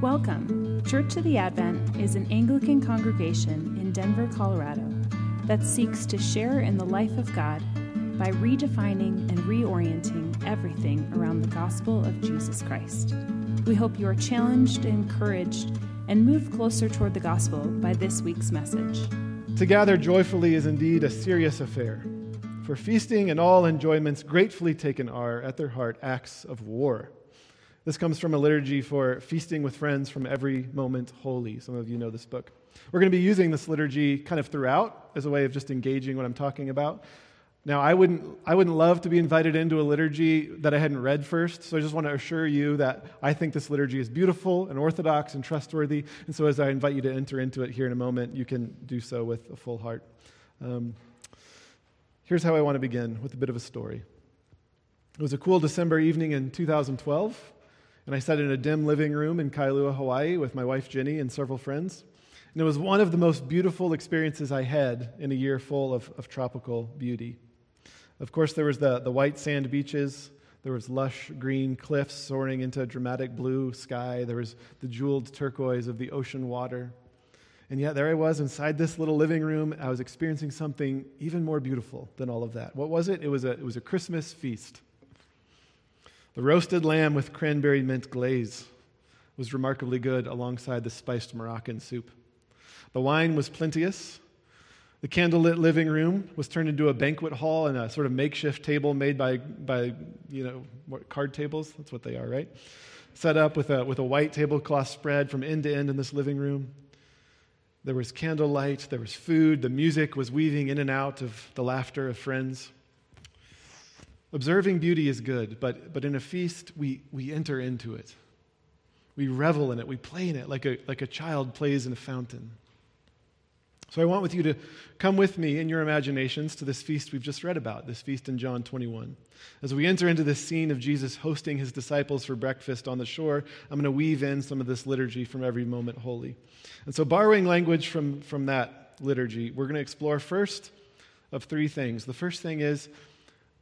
Welcome. Church of the Advent is an Anglican congregation in Denver, Colorado that seeks to share in the life of God by redefining and reorienting everything around the gospel of Jesus Christ. We hope you are challenged, encouraged, and moved closer toward the gospel by this week's message. To gather joyfully is indeed a serious affair, for feasting and all enjoyments gratefully taken are, at their heart, acts of war. This comes from a liturgy for feasting with friends from every moment holy. Some of you know this book. We're going to be using this liturgy kind of throughout as a way of just engaging what I'm talking about. Now, I wouldn't, I wouldn't love to be invited into a liturgy that I hadn't read first, so I just want to assure you that I think this liturgy is beautiful and orthodox and trustworthy. And so, as I invite you to enter into it here in a moment, you can do so with a full heart. Um, here's how I want to begin with a bit of a story. It was a cool December evening in 2012. And I sat in a dim living room in Kailua, Hawaii with my wife Jenny and several friends. And it was one of the most beautiful experiences I had in a year full of, of tropical beauty. Of course, there was the, the white sand beaches. There was lush green cliffs soaring into a dramatic blue sky. There was the jeweled turquoise of the ocean water. And yet, there I was inside this little living room. I was experiencing something even more beautiful than all of that. What was it? It was a, it was a Christmas feast. The roasted lamb with cranberry mint glaze was remarkably good alongside the spiced Moroccan soup. The wine was plenteous. The candlelit living room was turned into a banquet hall and a sort of makeshift table made by, by you know, card tables. That's what they are, right? Set up with a, with a white tablecloth spread from end to end in this living room. There was candlelight, there was food, the music was weaving in and out of the laughter of friends. Observing beauty is good, but, but in a feast, we, we enter into it. We revel in it. We play in it like a, like a child plays in a fountain. So I want with you to come with me in your imaginations to this feast we've just read about, this feast in John 21. As we enter into this scene of Jesus hosting his disciples for breakfast on the shore, I'm going to weave in some of this liturgy from every moment holy. And so, borrowing language from, from that liturgy, we're going to explore first of three things. The first thing is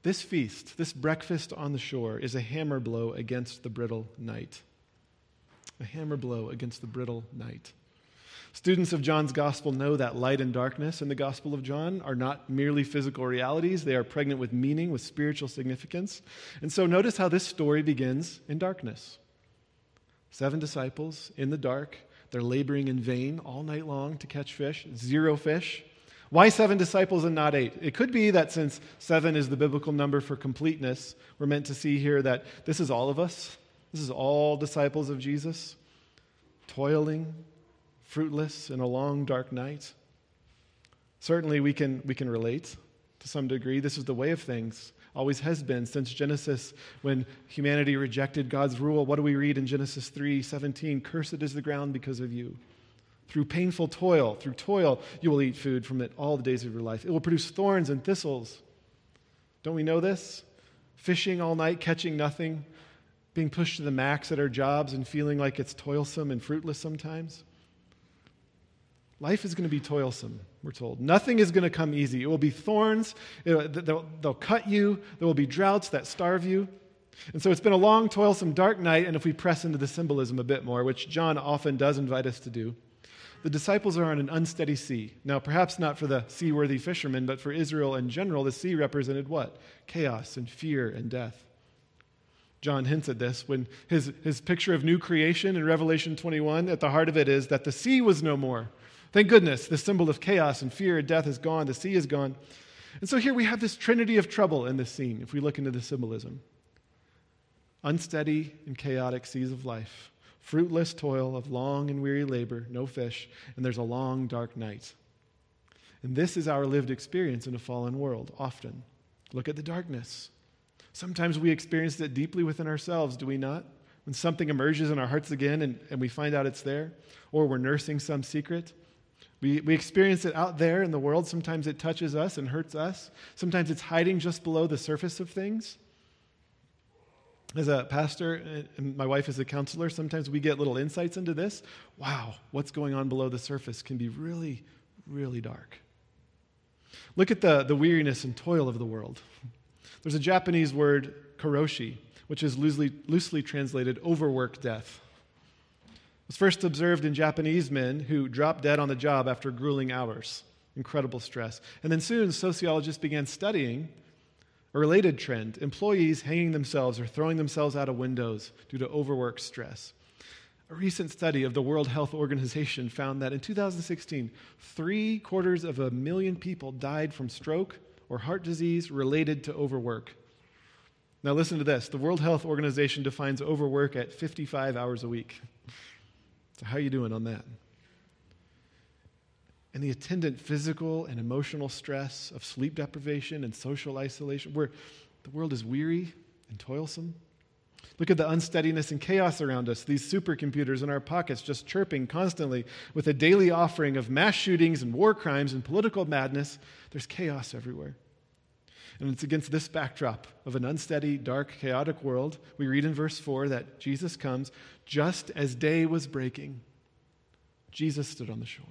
this feast, this breakfast on the shore, is a hammer blow against the brittle night. A hammer blow against the brittle night. Students of John's gospel know that light and darkness in the gospel of John are not merely physical realities, they are pregnant with meaning, with spiritual significance. And so notice how this story begins in darkness. Seven disciples in the dark, they're laboring in vain all night long to catch fish, zero fish. Why seven disciples and not eight? It could be that since seven is the biblical number for completeness, we're meant to see here that this is all of us. This is all disciples of Jesus, toiling, fruitless in a long, dark night. Certainly, we can, we can relate to some degree. This is the way of things, always has been since Genesis, when humanity rejected God's rule. What do we read in Genesis 3 17? Cursed is the ground because of you. Through painful toil, through toil, you will eat food from it all the days of your life. It will produce thorns and thistles. Don't we know this? Fishing all night, catching nothing, being pushed to the max at our jobs and feeling like it's toilsome and fruitless sometimes. Life is going to be toilsome, we're told. Nothing is going to come easy. It will be thorns, they'll, they'll cut you, there will be droughts that starve you. And so it's been a long, toilsome, dark night, and if we press into the symbolism a bit more, which John often does invite us to do, the disciples are on an unsteady sea. Now, perhaps not for the seaworthy fishermen, but for Israel in general, the sea represented what? Chaos and fear and death. John hints at this when his, his picture of new creation in Revelation 21, at the heart of it is that the sea was no more. Thank goodness, the symbol of chaos and fear and death is gone, the sea is gone. And so here we have this trinity of trouble in this scene, if we look into the symbolism unsteady and chaotic seas of life fruitless toil of long and weary labor, no fish, and there's a long, dark night. And this is our lived experience in a fallen world, often. Look at the darkness. Sometimes we experience it deeply within ourselves, do we not? When something emerges in our hearts again and, and we find out it's there, or we're nursing some secret. We, we experience it out there in the world. Sometimes it touches us and hurts us. Sometimes it's hiding just below the surface of things. As a pastor and my wife is a counselor, sometimes we get little insights into this. Wow, what's going on below the surface can be really, really dark. Look at the, the weariness and toil of the world. There's a Japanese word, karoshi, which is loosely, loosely translated overwork death. was first observed in Japanese men who dropped dead on the job after grueling hours. Incredible stress. And then soon, sociologists began studying a related trend employees hanging themselves or throwing themselves out of windows due to overwork stress. A recent study of the World Health Organization found that in 2016, three quarters of a million people died from stroke or heart disease related to overwork. Now, listen to this the World Health Organization defines overwork at 55 hours a week. So, how are you doing on that? And the attendant physical and emotional stress of sleep deprivation and social isolation, where the world is weary and toilsome. Look at the unsteadiness and chaos around us, these supercomputers in our pockets just chirping constantly with a daily offering of mass shootings and war crimes and political madness. There's chaos everywhere. And it's against this backdrop of an unsteady, dark, chaotic world, we read in verse 4 that Jesus comes just as day was breaking. Jesus stood on the shore.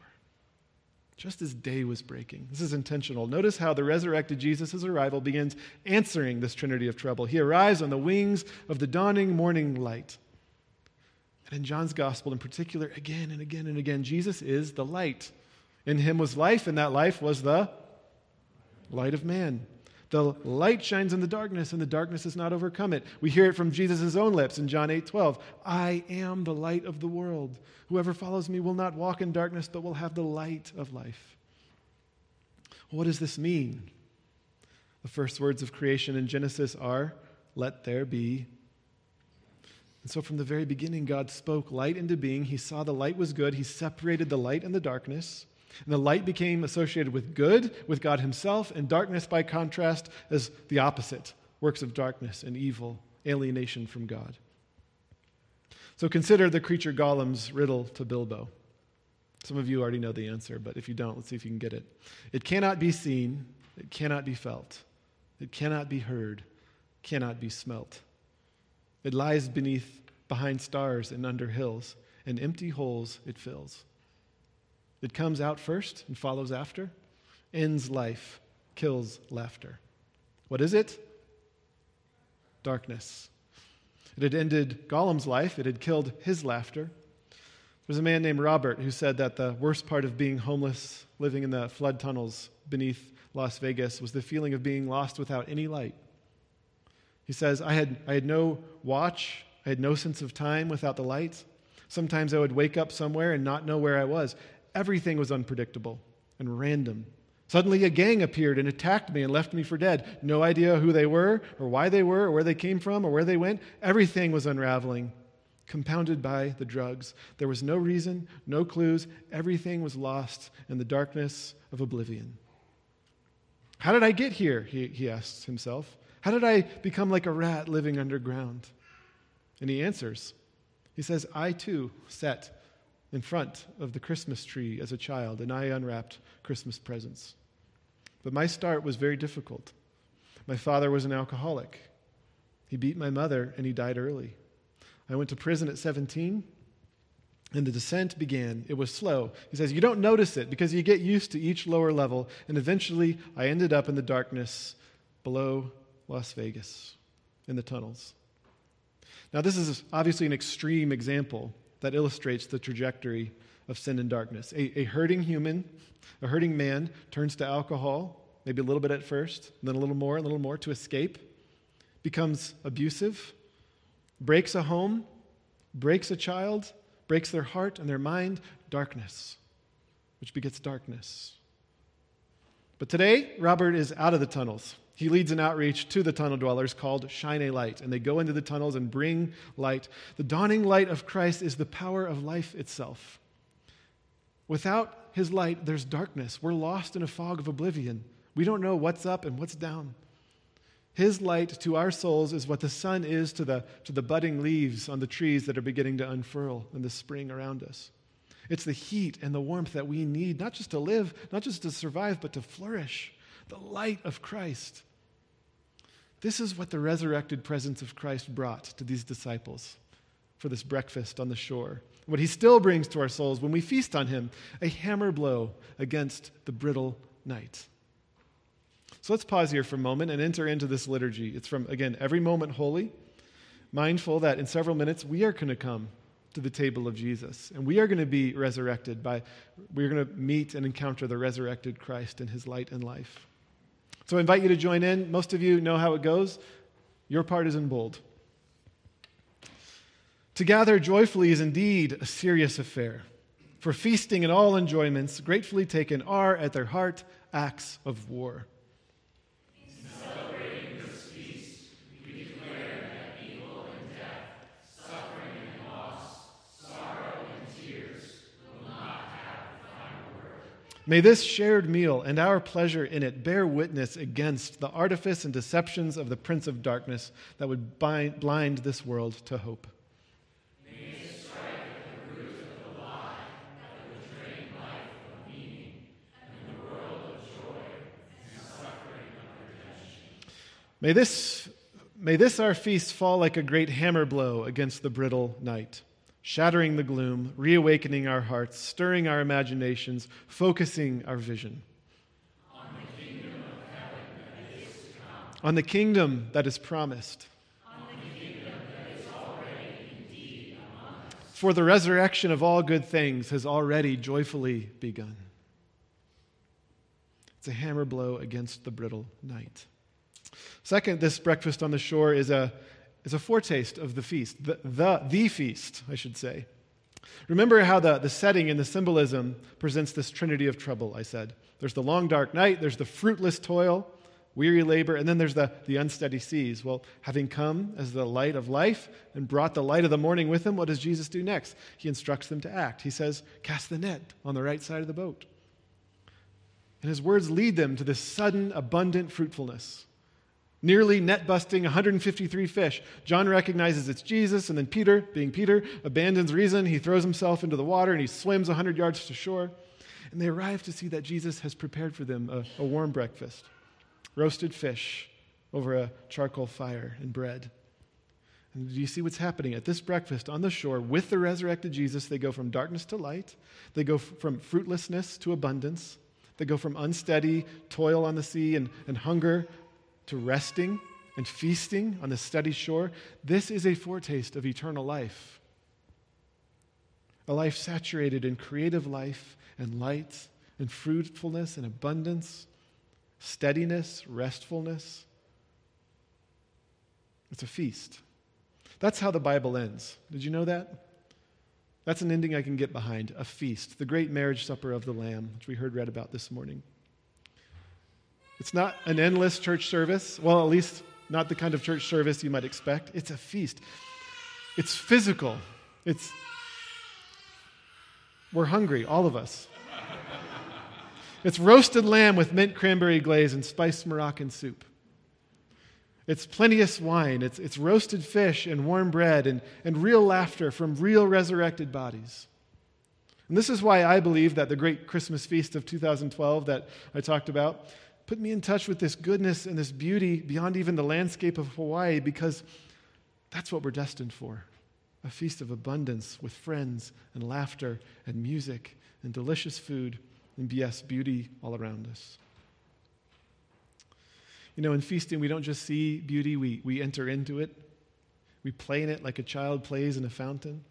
Just as day was breaking. This is intentional. Notice how the resurrected Jesus' arrival begins answering this trinity of trouble. He arrives on the wings of the dawning morning light. And in John's gospel, in particular, again and again and again, Jesus is the light. In him was life, and that life was the light of man. The light shines in the darkness, and the darkness has not overcome it. We hear it from Jesus' own lips in John 8 12. I am the light of the world. Whoever follows me will not walk in darkness, but will have the light of life. What does this mean? The first words of creation in Genesis are, Let there be. And so, from the very beginning, God spoke light into being. He saw the light was good. He separated the light and the darkness. And the light became associated with good, with God Himself, and darkness, by contrast, as the opposite works of darkness and evil, alienation from God. So consider the creature Gollum's riddle to Bilbo. Some of you already know the answer, but if you don't, let's see if you can get it. It cannot be seen, it cannot be felt, it cannot be heard, cannot be smelt. It lies beneath, behind stars and under hills, and empty holes it fills. It comes out first and follows after, ends life, kills laughter. What is it? Darkness. It had ended Gollum's life, it had killed his laughter. There's a man named Robert who said that the worst part of being homeless, living in the flood tunnels beneath Las Vegas, was the feeling of being lost without any light. He says, I had, I had no watch, I had no sense of time without the light. Sometimes I would wake up somewhere and not know where I was. Everything was unpredictable and random. Suddenly, a gang appeared and attacked me and left me for dead. No idea who they were, or why they were, or where they came from, or where they went. Everything was unraveling, compounded by the drugs. There was no reason, no clues. Everything was lost in the darkness of oblivion. How did I get here? He, he asks himself. How did I become like a rat living underground? And he answers. He says, I too sat in front of the Christmas tree as a child, and I unwrapped Christmas presents. But my start was very difficult. My father was an alcoholic. He beat my mother, and he died early. I went to prison at 17, and the descent began. It was slow. He says, You don't notice it because you get used to each lower level, and eventually I ended up in the darkness below Las Vegas, in the tunnels. Now, this is obviously an extreme example that illustrates the trajectory of sin and darkness. A, a, hurting human, a hurting man, turns to alcohol, maybe a little bit at first, then a little more, a little more to escape, becomes abusive, breaks a home, breaks a child, breaks their heart and their mind, darkness, which begets darkness. But today, Robert is out of the tunnels he leads an outreach to the tunnel dwellers called Shine a Light, and they go into the tunnels and bring light. The dawning light of Christ is the power of life itself. Without his light, there's darkness. We're lost in a fog of oblivion. We don't know what's up and what's down. His light to our souls is what the sun is to the, to the budding leaves on the trees that are beginning to unfurl in the spring around us. It's the heat and the warmth that we need, not just to live, not just to survive, but to flourish. The light of Christ. This is what the resurrected presence of Christ brought to these disciples for this breakfast on the shore. What he still brings to our souls when we feast on him a hammer blow against the brittle night. So let's pause here for a moment and enter into this liturgy. It's from, again, every moment holy, mindful that in several minutes we are going to come to the table of Jesus. And we are going to be resurrected by, we're going to meet and encounter the resurrected Christ in his light and life. So I invite you to join in. Most of you know how it goes. Your part is in bold. To gather joyfully is indeed a serious affair, for feasting and all enjoyments, gratefully taken, are at their heart acts of war. May this shared meal and our pleasure in it bear witness against the artifice and deceptions of the Prince of Darkness that would bind, blind this world to hope. May this, may this our feast fall like a great hammer blow against the brittle night shattering the gloom, reawakening our hearts, stirring our imaginations, focusing our vision. On the kingdom, On the kingdom that is promised. For the resurrection of all good things has already joyfully begun. It's a hammer blow against the brittle night. Second, this breakfast on the shore is a is a foretaste of the feast, the, the, the feast, I should say. Remember how the, the setting and the symbolism presents this trinity of trouble, I said. There's the long dark night, there's the fruitless toil, weary labor, and then there's the, the unsteady seas. Well, having come as the light of life and brought the light of the morning with him, what does Jesus do next? He instructs them to act. He says, Cast the net on the right side of the boat. And his words lead them to this sudden, abundant fruitfulness nearly net busting 153 fish. John recognizes it's Jesus, and then Peter, being Peter, abandons reason. He throws himself into the water and he swims 100 yards to shore. And they arrive to see that Jesus has prepared for them a, a warm breakfast roasted fish over a charcoal fire and bread. And do you see what's happening? At this breakfast on the shore with the resurrected Jesus, they go from darkness to light, they go from fruitlessness to abundance. They go from unsteady toil on the sea and, and hunger to resting and feasting on the steady shore, this is a foretaste of eternal life. A life saturated in creative life and light and fruitfulness and abundance, steadiness, restfulness. It's a feast. That's how the Bible ends. Did you know that? That's an ending I can get behind a feast, the great marriage supper of the Lamb, which we heard read about this morning. It's not an endless church service. Well, at least not the kind of church service you might expect. It's a feast. It's physical. It's we're hungry, all of us. It's roasted lamb with mint cranberry glaze and spiced Moroccan soup. It's plenteous wine. It's, it's roasted fish and warm bread and, and real laughter from real resurrected bodies. And this is why I believe that the great Christmas feast of 2012 that I talked about put me in touch with this goodness and this beauty beyond even the landscape of Hawaii because that's what we're destined for a feast of abundance with friends and laughter and music and delicious food and, yes, beauty all around us. You know, in feasting, we don't just see beauty, we, we enter into it. We play in it like a child plays in a fountain.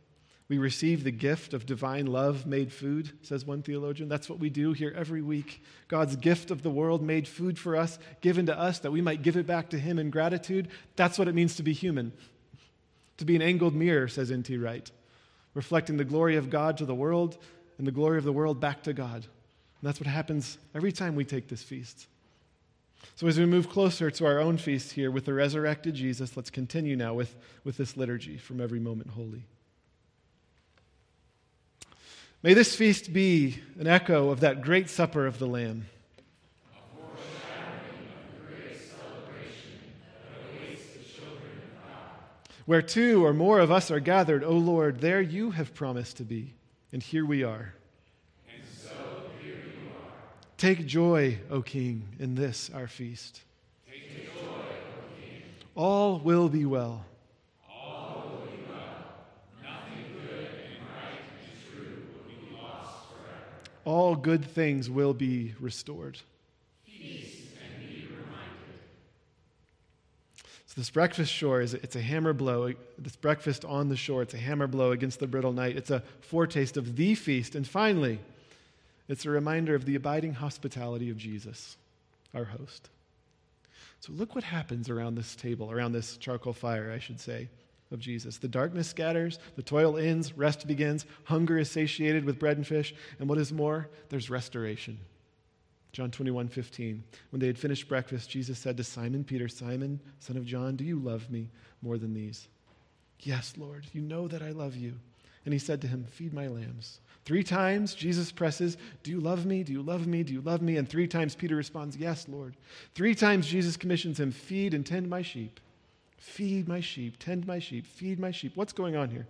We receive the gift of divine love made food, says one theologian. That's what we do here every week. God's gift of the world made food for us, given to us that we might give it back to Him in gratitude. That's what it means to be human. To be an angled mirror, says N.T. Wright, reflecting the glory of God to the world and the glory of the world back to God. And that's what happens every time we take this feast. So, as we move closer to our own feast here with the resurrected Jesus, let's continue now with, with this liturgy from every moment holy. May this feast be an echo of that great supper of the Lamb. Where two or more of us are gathered, O Lord, there you have promised to be, and here we are. So here are. Take joy, O King, in this our feast. Joy, All will be well. All good things will be restored. Peace and be reminded. So So this breakfast shore is it's a hammer blow. This breakfast on the shore, it's a hammer blow against the brittle night. It's a foretaste of the feast. And finally, it's a reminder of the abiding hospitality of Jesus, our host. So look what happens around this table, around this charcoal fire, I should say, of Jesus. The darkness scatters, the toil ends, rest begins, hunger is satiated with bread and fish, and what is more, there's restoration. John 21, 15. When they had finished breakfast, Jesus said to Simon Peter, Simon, son of John, do you love me more than these? Yes, Lord, you know that I love you. And he said to him, Feed my lambs. Three times Jesus presses, Do you love me? Do you love me? Do you love me? And three times Peter responds, Yes, Lord. Three times Jesus commissions him, Feed and tend my sheep. Feed my sheep, tend my sheep, feed my sheep. What's going on here?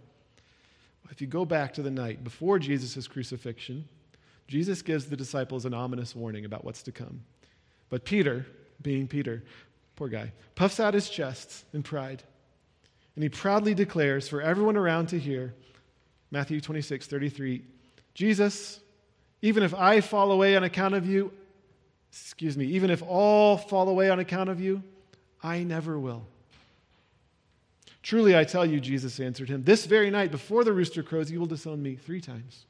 If you go back to the night before Jesus' crucifixion, Jesus gives the disciples an ominous warning about what's to come. But Peter, being Peter, poor guy, puffs out his chest in pride. And he proudly declares for everyone around to hear Matthew 26, 33 Jesus, even if I fall away on account of you, excuse me, even if all fall away on account of you, I never will. Truly I tell you, Jesus answered him, this very night before the rooster crows, you will disown me three times.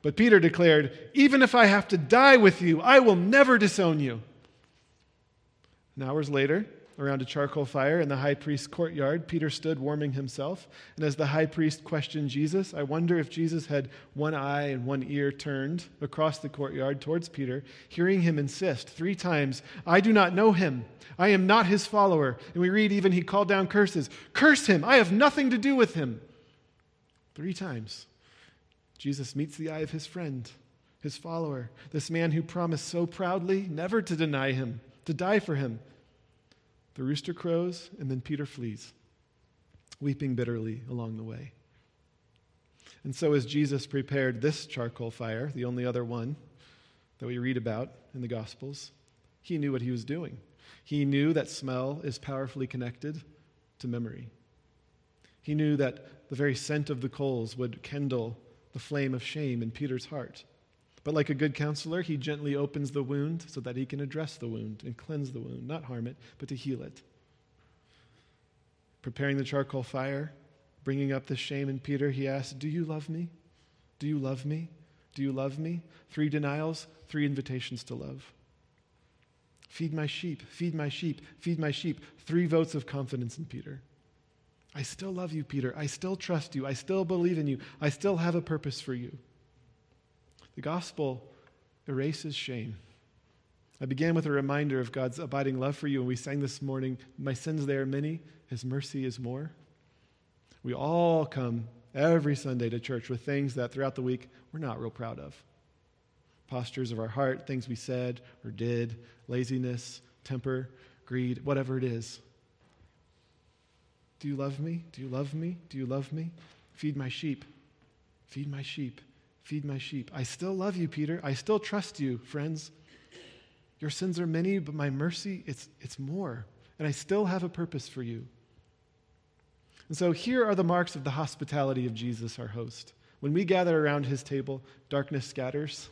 But Peter declared, Even if I have to die with you, I will never disown you. And hours later, around a charcoal fire in the high priest's courtyard, Peter stood warming himself. And as the high priest questioned Jesus, I wonder if Jesus had one eye and one ear turned across the courtyard towards Peter, hearing him insist three times, I do not know him. I am not his follower. And we read even he called down curses Curse him. I have nothing to do with him. Three times. Jesus meets the eye of his friend, his follower, this man who promised so proudly never to deny him, to die for him. The rooster crows, and then Peter flees, weeping bitterly along the way. And so, as Jesus prepared this charcoal fire, the only other one that we read about in the Gospels, he knew what he was doing. He knew that smell is powerfully connected to memory. He knew that the very scent of the coals would kindle the flame of shame in Peter's heart. But like a good counselor, he gently opens the wound so that he can address the wound and cleanse the wound, not harm it, but to heal it. Preparing the charcoal fire, bringing up the shame in Peter, he asks, Do you love me? Do you love me? Do you love me? Three denials, three invitations to love. Feed my sheep, feed my sheep, feed my sheep. Three votes of confidence in Peter. I still love you, Peter. I still trust you. I still believe in you. I still have a purpose for you. The gospel erases shame. I began with a reminder of God's abiding love for you, and we sang this morning, My sins they are many, His mercy is more. We all come every Sunday to church with things that throughout the week we're not real proud of postures of our heart, things we said or did, laziness, temper, greed, whatever it is. Do you love me? Do you love me? Do you love me? Feed my sheep. Feed my sheep. Feed my sheep. I still love you, Peter. I still trust you, friends. Your sins are many, but my mercy, it's, it's more. And I still have a purpose for you. And so here are the marks of the hospitality of Jesus, our host. When we gather around his table, darkness scatters,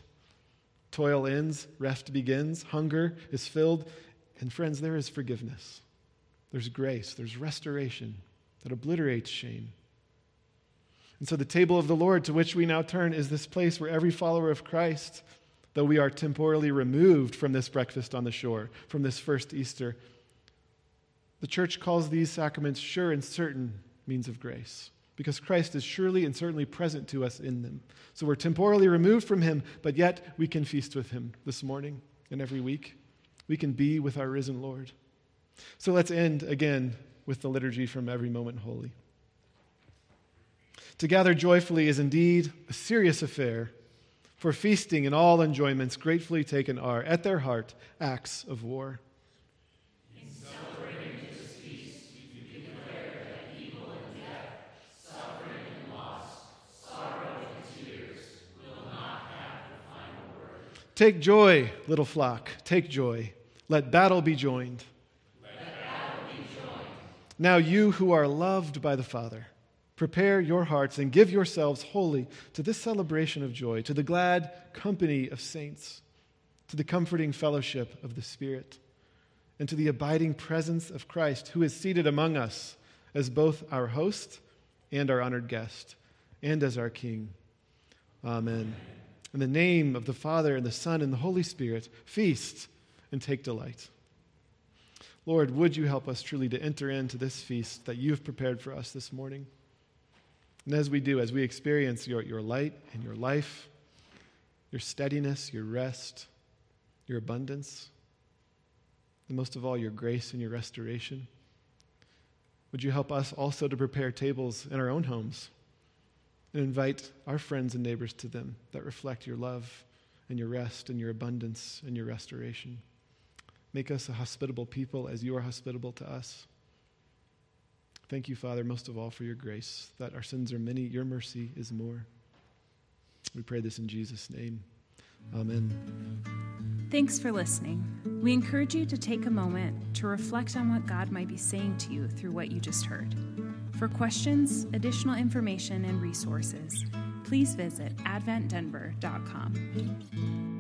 toil ends, rest begins, hunger is filled, and friends, there is forgiveness. There's grace, there's restoration that obliterates shame. And so, the table of the Lord to which we now turn is this place where every follower of Christ, though we are temporally removed from this breakfast on the shore, from this first Easter, the church calls these sacraments sure and certain means of grace because Christ is surely and certainly present to us in them. So we're temporally removed from him, but yet we can feast with him this morning and every week. We can be with our risen Lord. So let's end again with the liturgy from Every Moment Holy. To gather joyfully is indeed a serious affair, for feasting and all enjoyments gratefully taken are, at their heart, acts of war. Take joy, little flock, take joy. Let battle be joined. Now, you who are loved by the Father, prepare your hearts and give yourselves wholly to this celebration of joy, to the glad company of saints, to the comforting fellowship of the Spirit, and to the abiding presence of Christ, who is seated among us as both our host and our honored guest, and as our King. Amen. In the name of the Father, and the Son, and the Holy Spirit, feast and take delight. Lord, would you help us truly to enter into this feast that you have prepared for us this morning? And as we do, as we experience your, your light and your life, your steadiness, your rest, your abundance, and most of all, your grace and your restoration. Would you help us also to prepare tables in our own homes and invite our friends and neighbors to them that reflect your love and your rest and your abundance and your restoration? Make us a hospitable people as you are hospitable to us. Thank you, Father, most of all for your grace, that our sins are many, your mercy is more. We pray this in Jesus' name. Amen. Thanks for listening. We encourage you to take a moment to reflect on what God might be saying to you through what you just heard. For questions, additional information, and resources, please visit adventdenver.com.